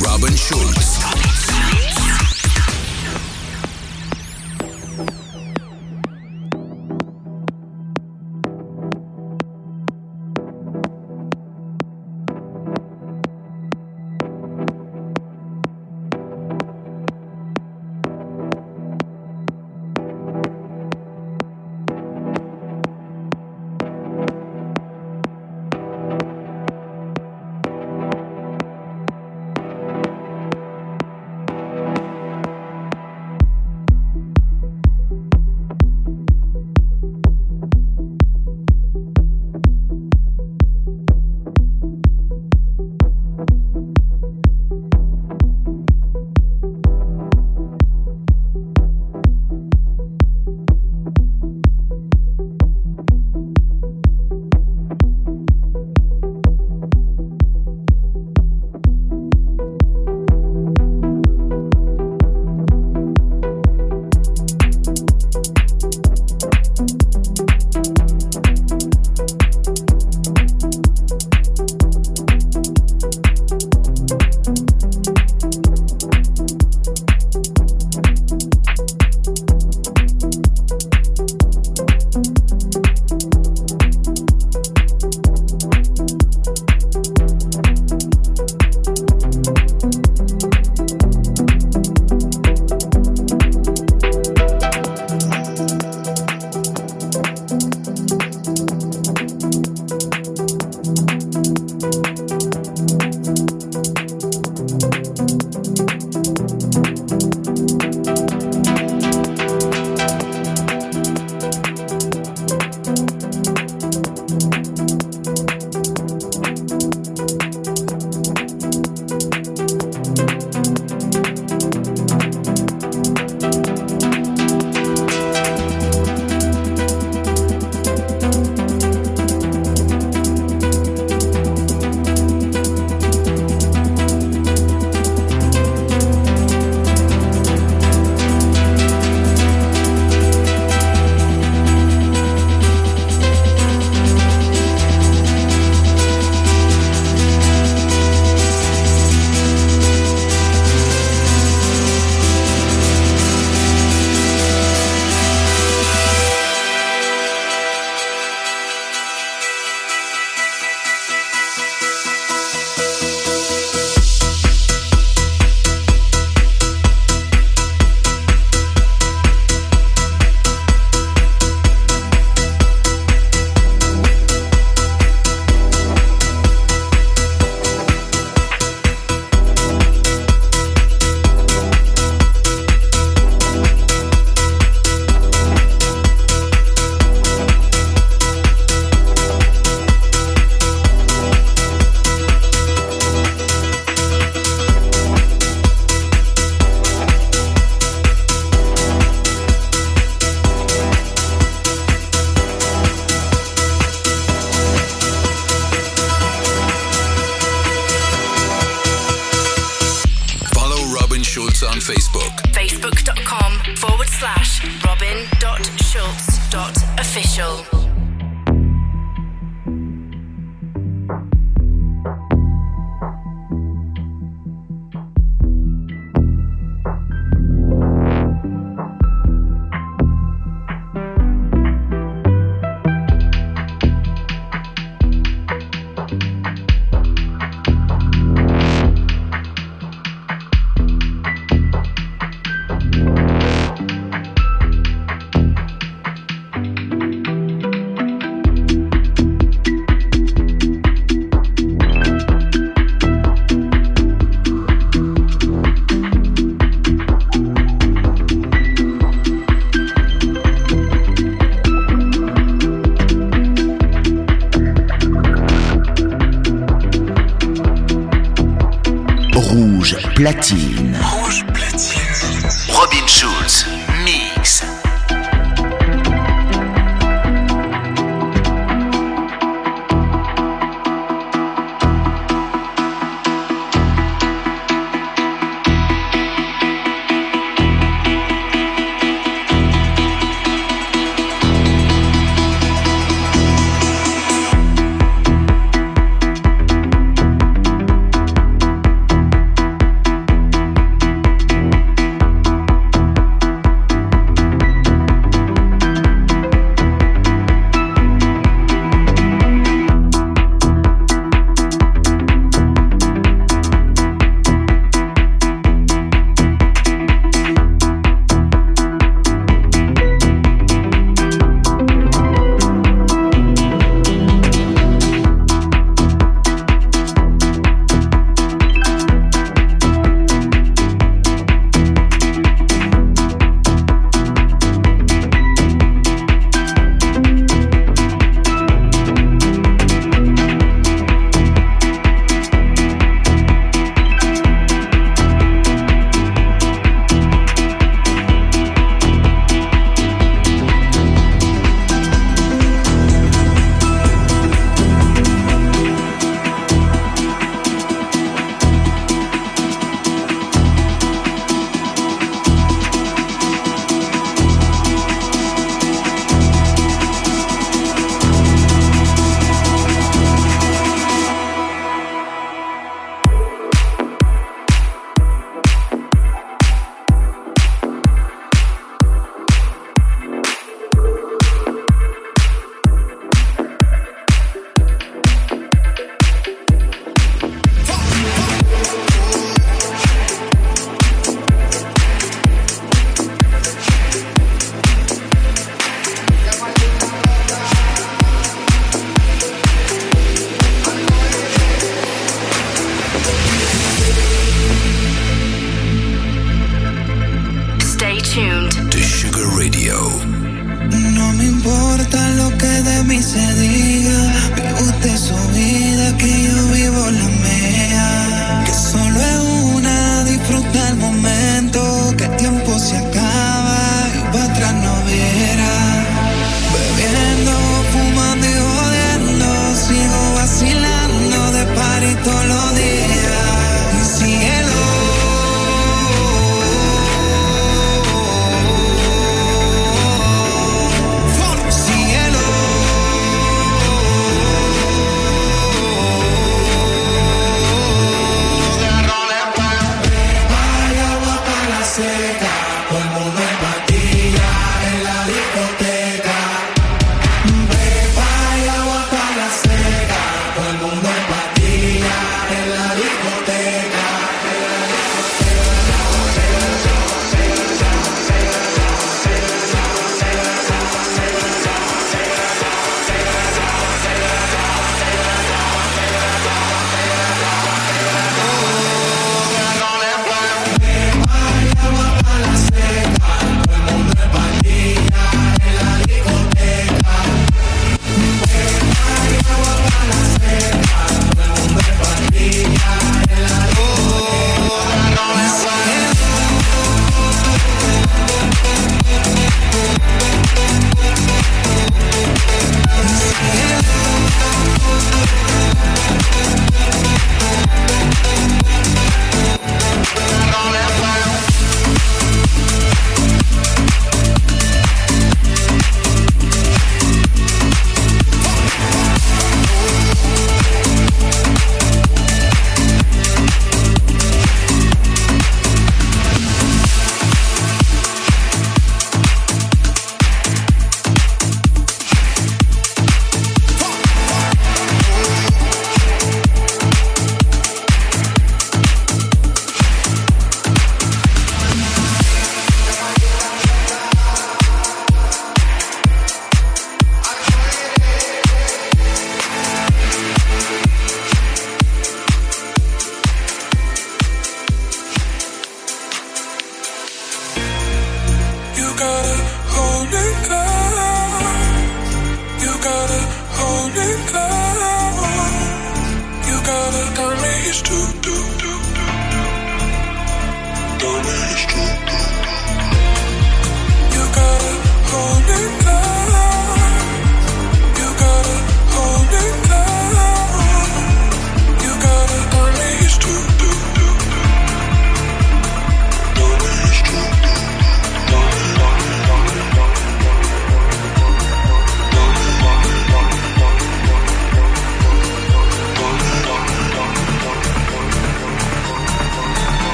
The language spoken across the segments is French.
Robin Schulz.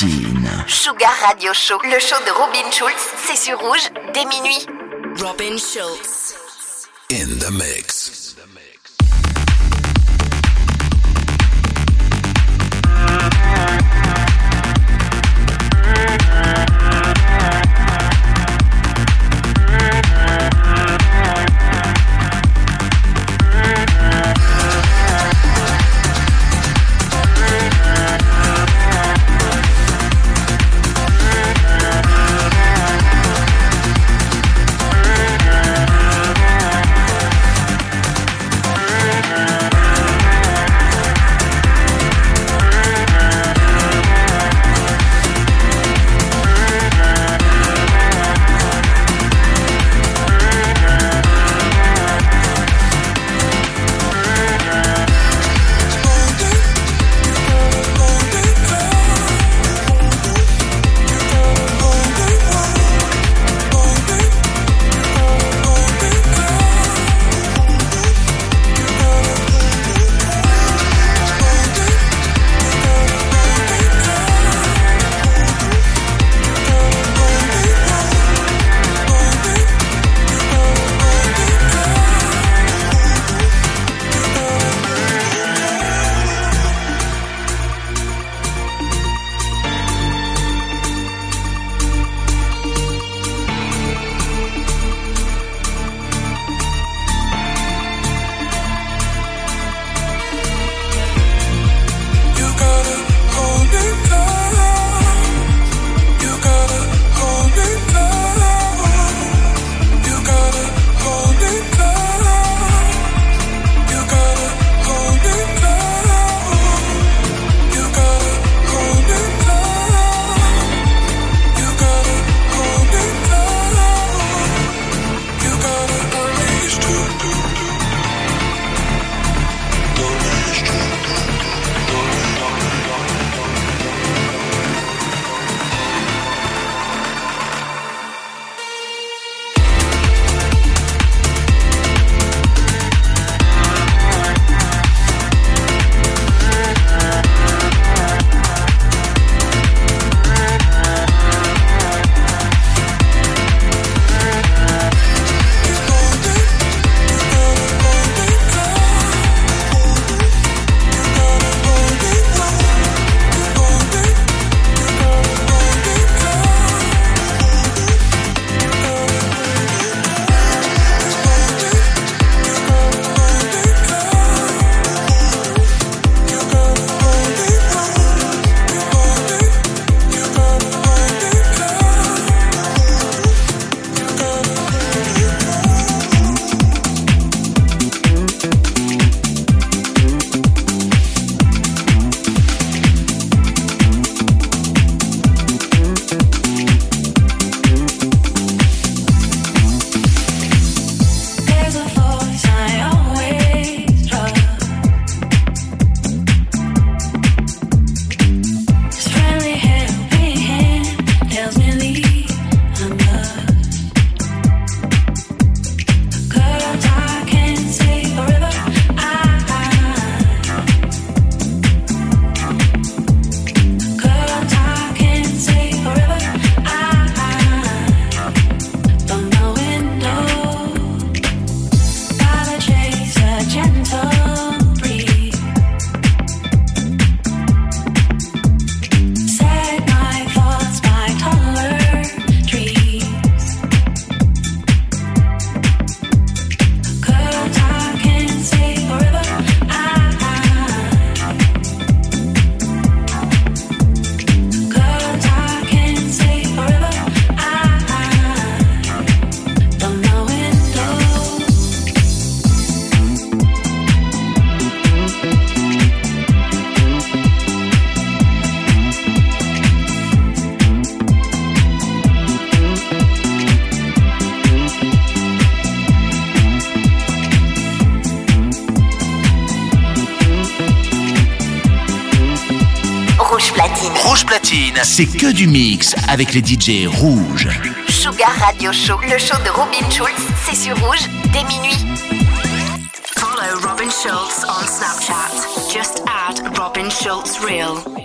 Platine. Sugar Radio Show, le show de Robin Schulz, c'est sur rouge dès minuit. Robin Schulz. C'est que du mix avec les DJ rouges. Sugar Radio Show, le show de Robin Schulz, c'est sur Rouge dès minuit. Follow Robin Schulz on Snapchat. Just add Robin Schulz Real.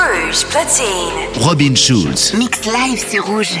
Rouge Platine. Robin Schulz. Mix live sur Rouge.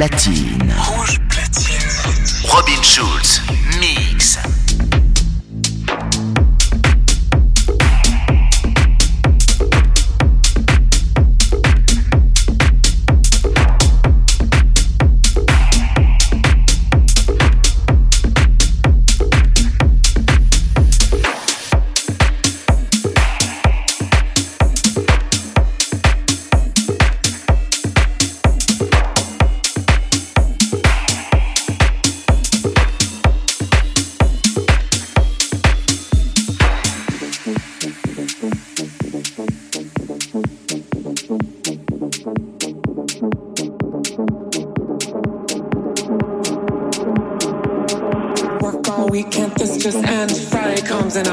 Platine.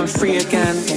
free again.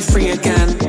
And I'm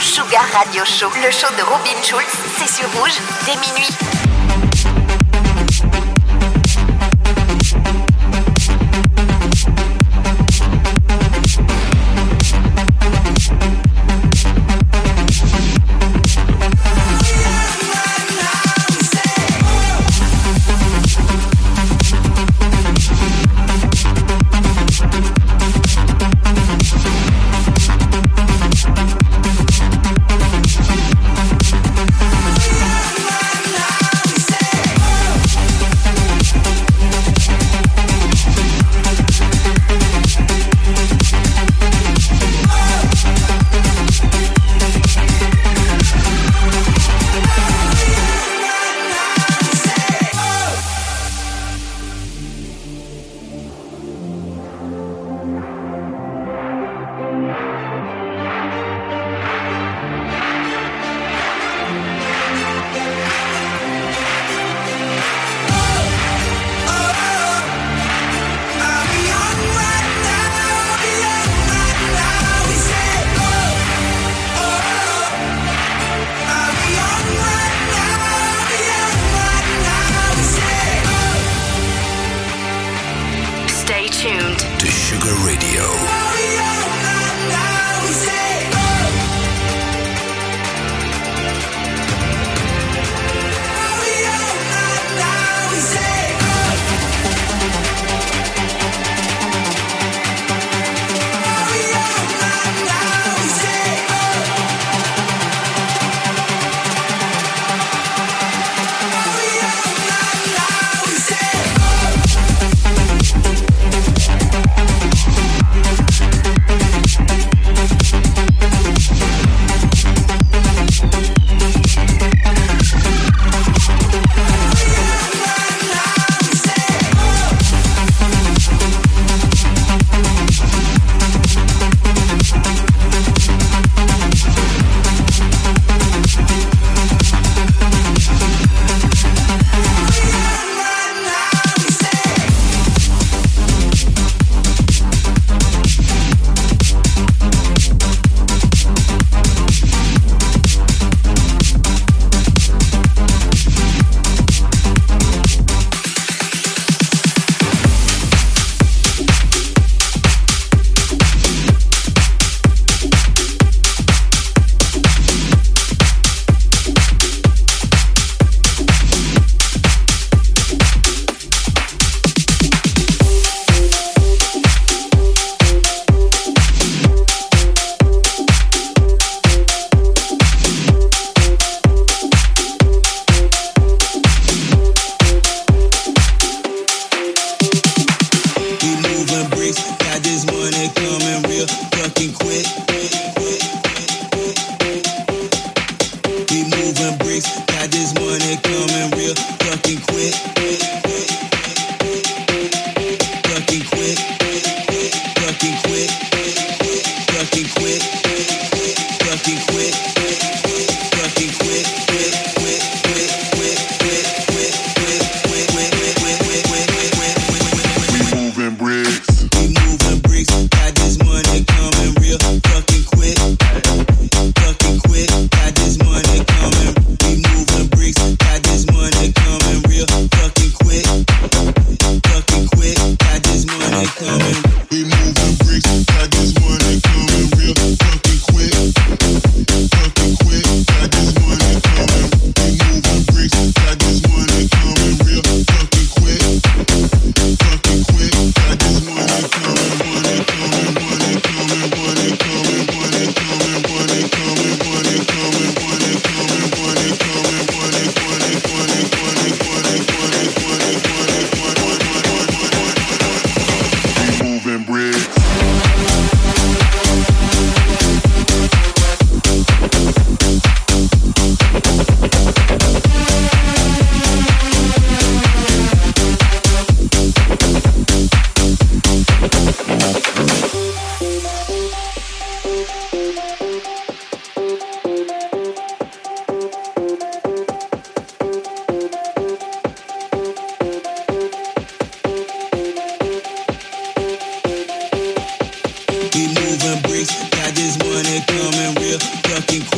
Sugar Radio Show, le show de Robin Schulz, c'est sur Rouge dès minuit.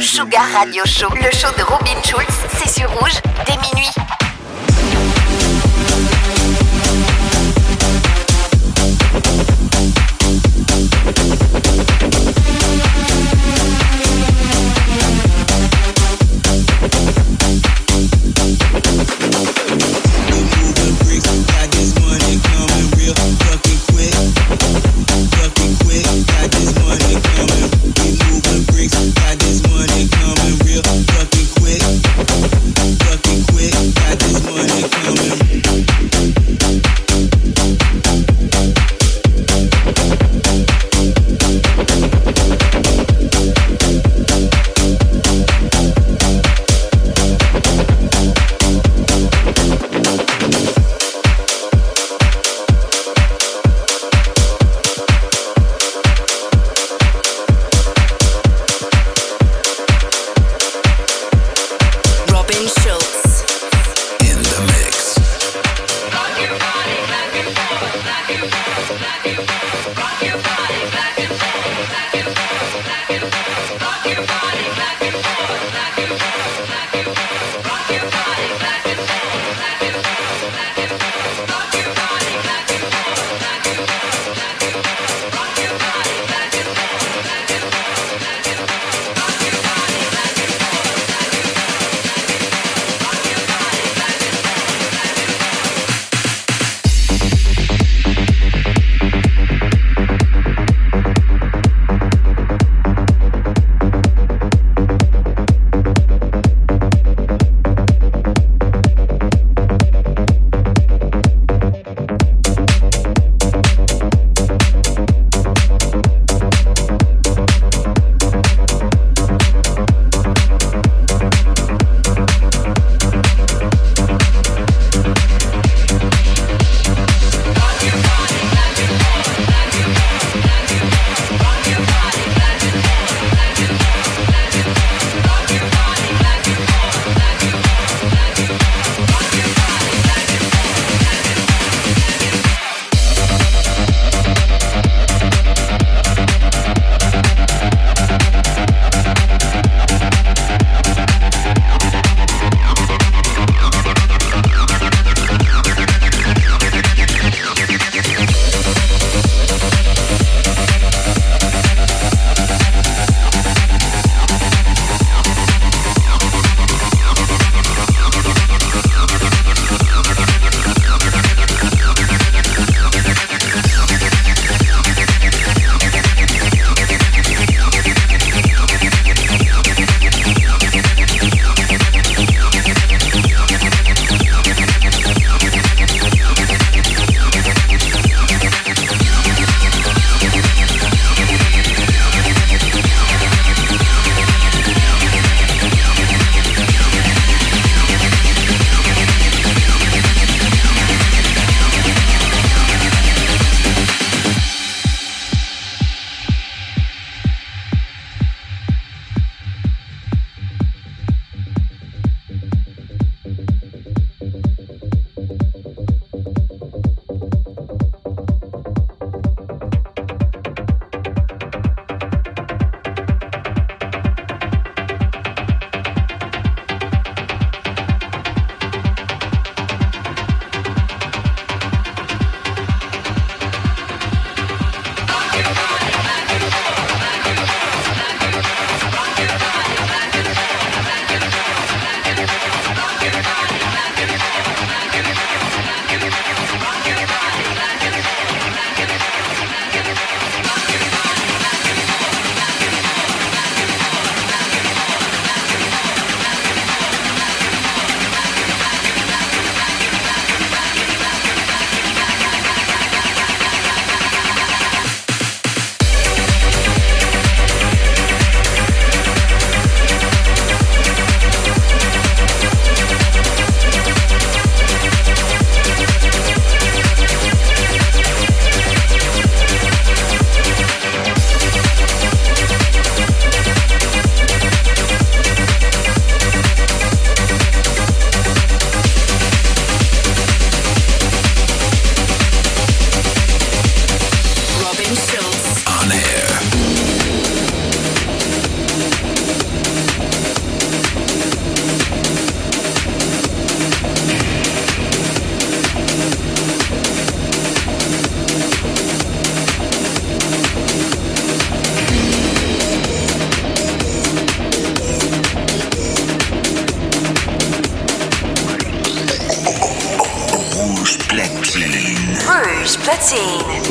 Sugar Radio Show, le show de Robin Schulz, c'est sur Rouge dès minuit.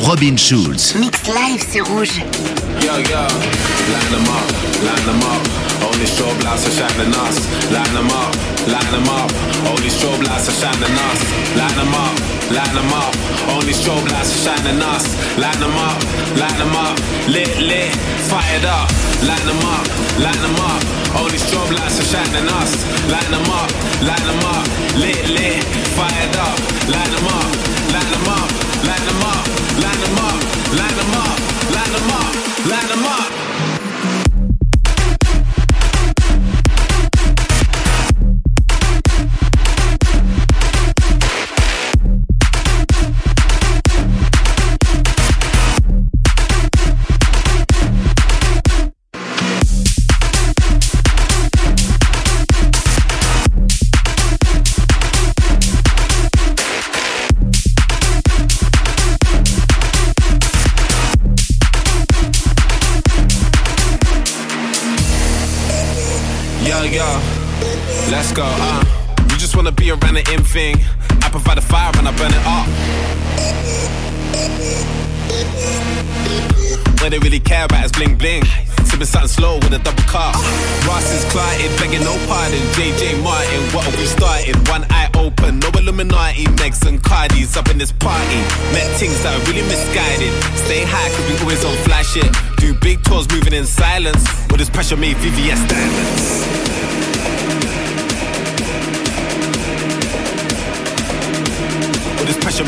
Robin Schulz. Mix live sur Rouge. Yo, yo, line them up, line them up. Only strobe lights are shining us. Line them up, line them up. Only strobe lights are shining us. Line them up, line them up. Only strobe lights are shining us. Line them up, line them up. Lit, lit, fired up. Line them up, line them up. Only strobe lights are shining us. Line them up, line them up. Lit, lit, fired up. Line them up, line them up, line them up,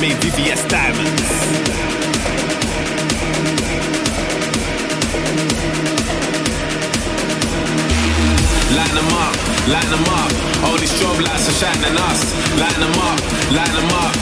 made VVS diamonds. Line them up, line them up. All these strobe lights are shining us. Line them up, line them up.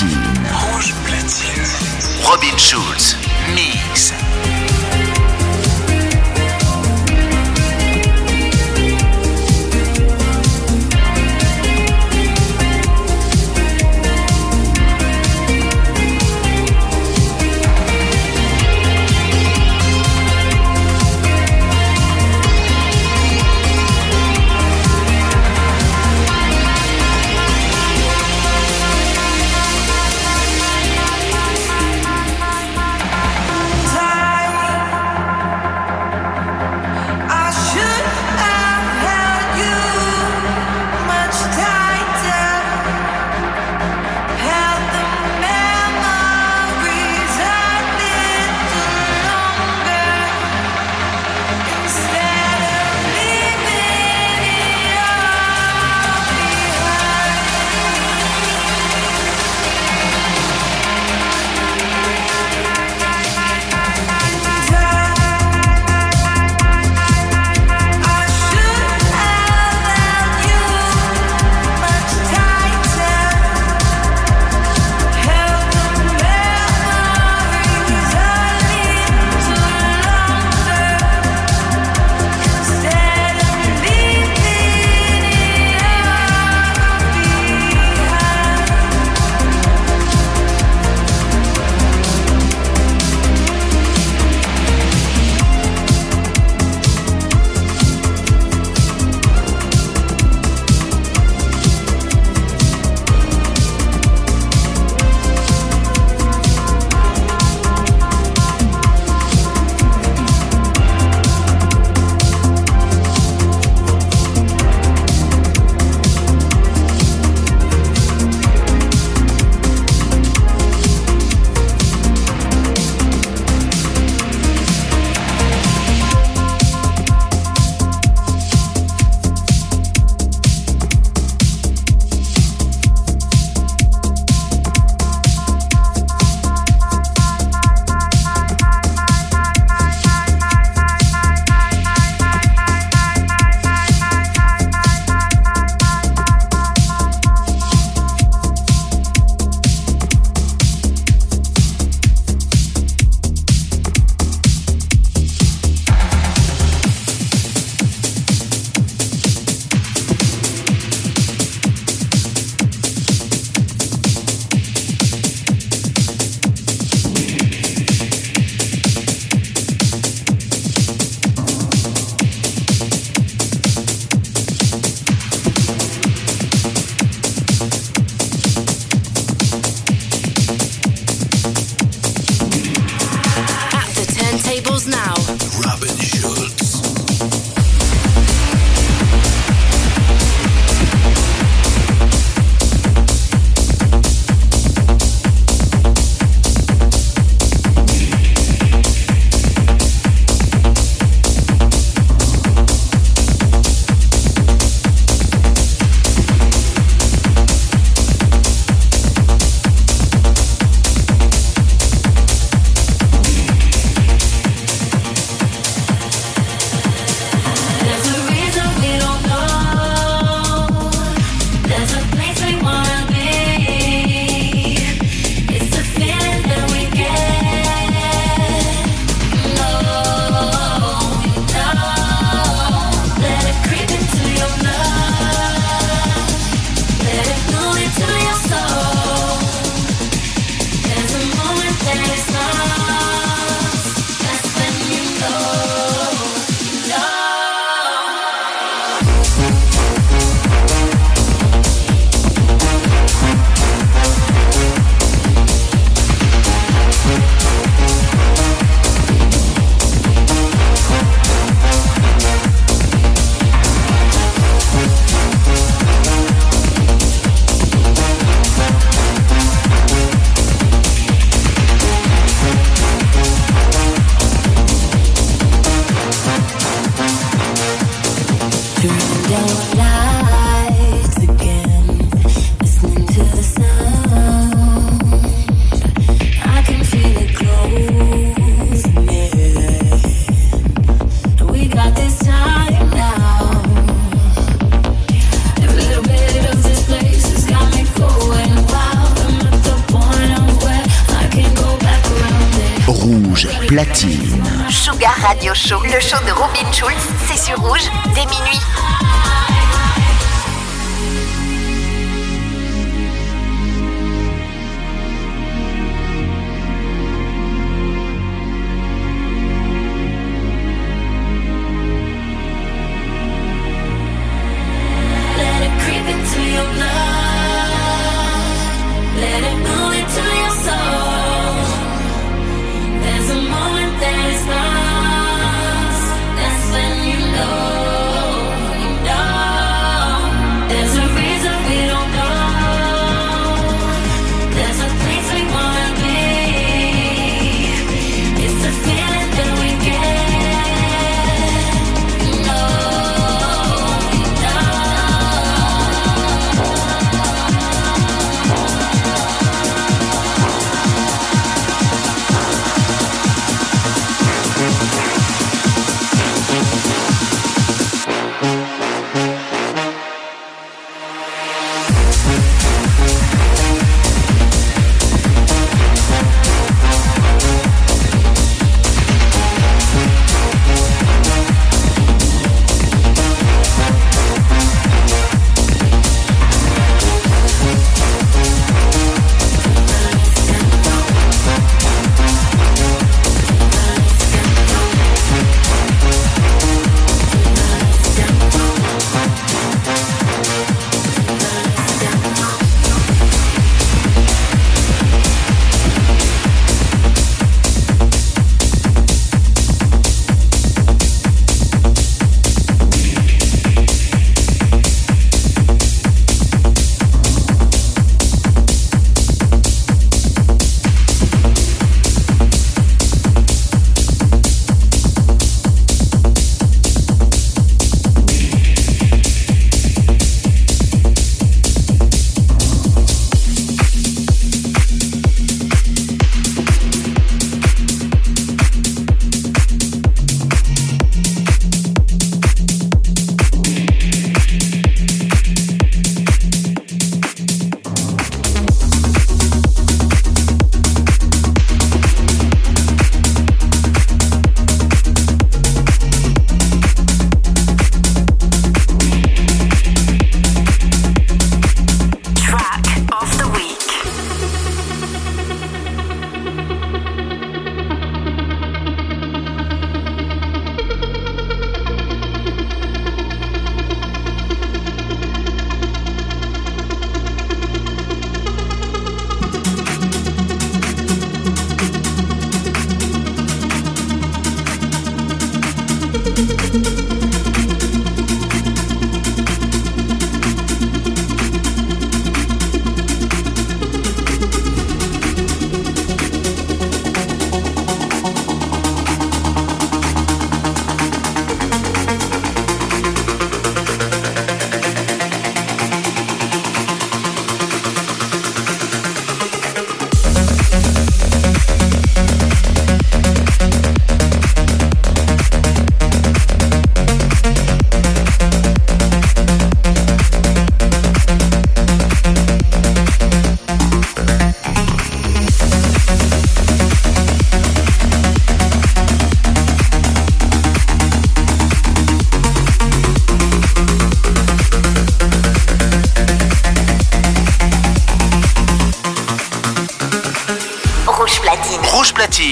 Platine. Radio Show, le show de Robin Schulz,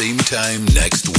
Same time next.